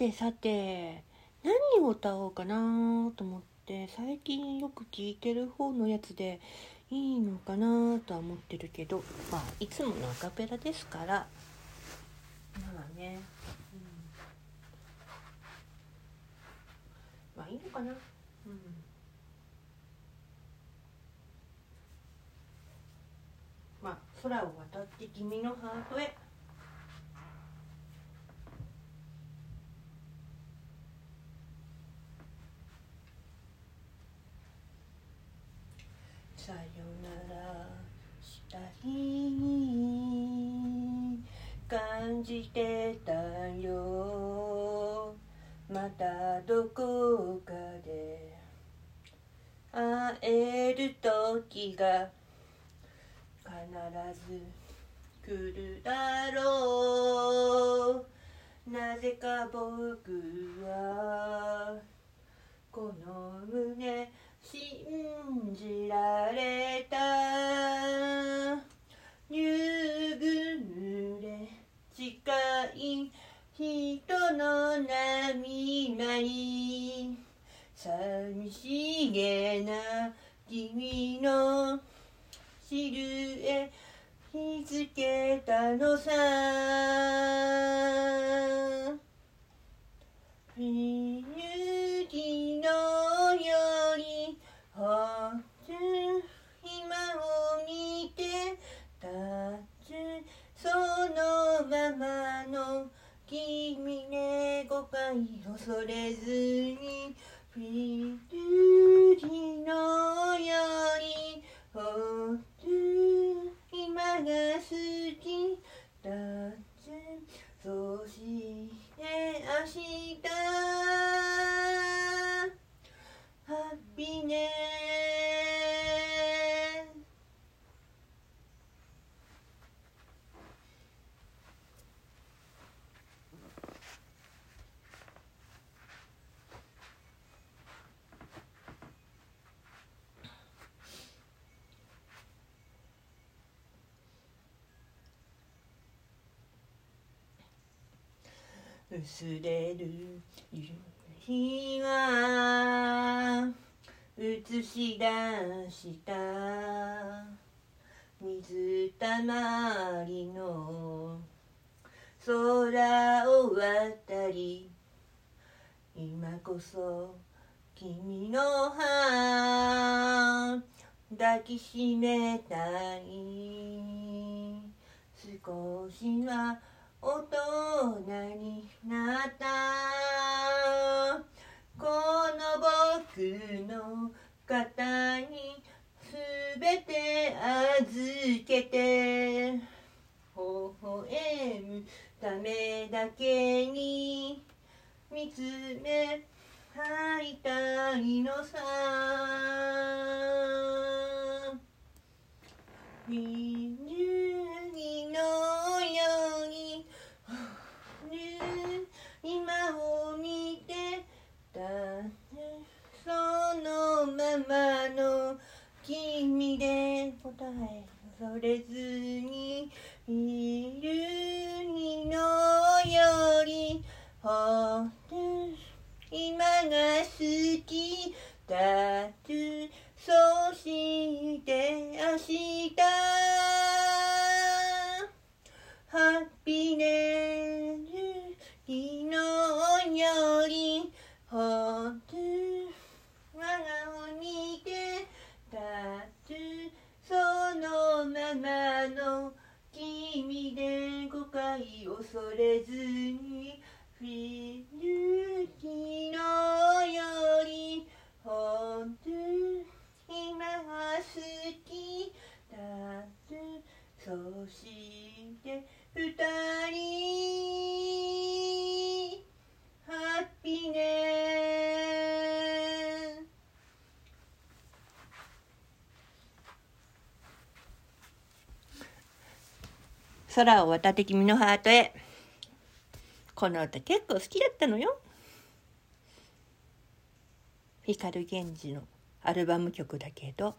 てさて何を歌おうかなと思って最近よく聴いてる方のやつでいいのかなとは思ってるけどまあいつものアカペラですから。まあね、うん、まあいいのかな。うん。まあ空を渡って君のハートへ。さよならした日に感じてたよ。またどこかで会える時が必ず来るだろう。なぜか僕はこの胸信じられた。夕暮れ近い人の波舞寂しげな君のシルエ日付たのさ。君ね誤解恐れずにフィルリのようにほっ今が好きだってそして明日ハッピーネ薄れる夕日は映し出した水たまりの空を渡り今こそ君の歯抱きしめたい。少しは人になった。この僕の肩にすべて預けて。微笑むためだけに。見つめ会いたいのさ。君で答えそれずにいるにのより今が好きだ味で誤解恐れずにフィルキのより本当今が好きだとそして二人空を渡って君のハートへ。この歌結構好きだったのよ。光源氏のアルバム曲だけど。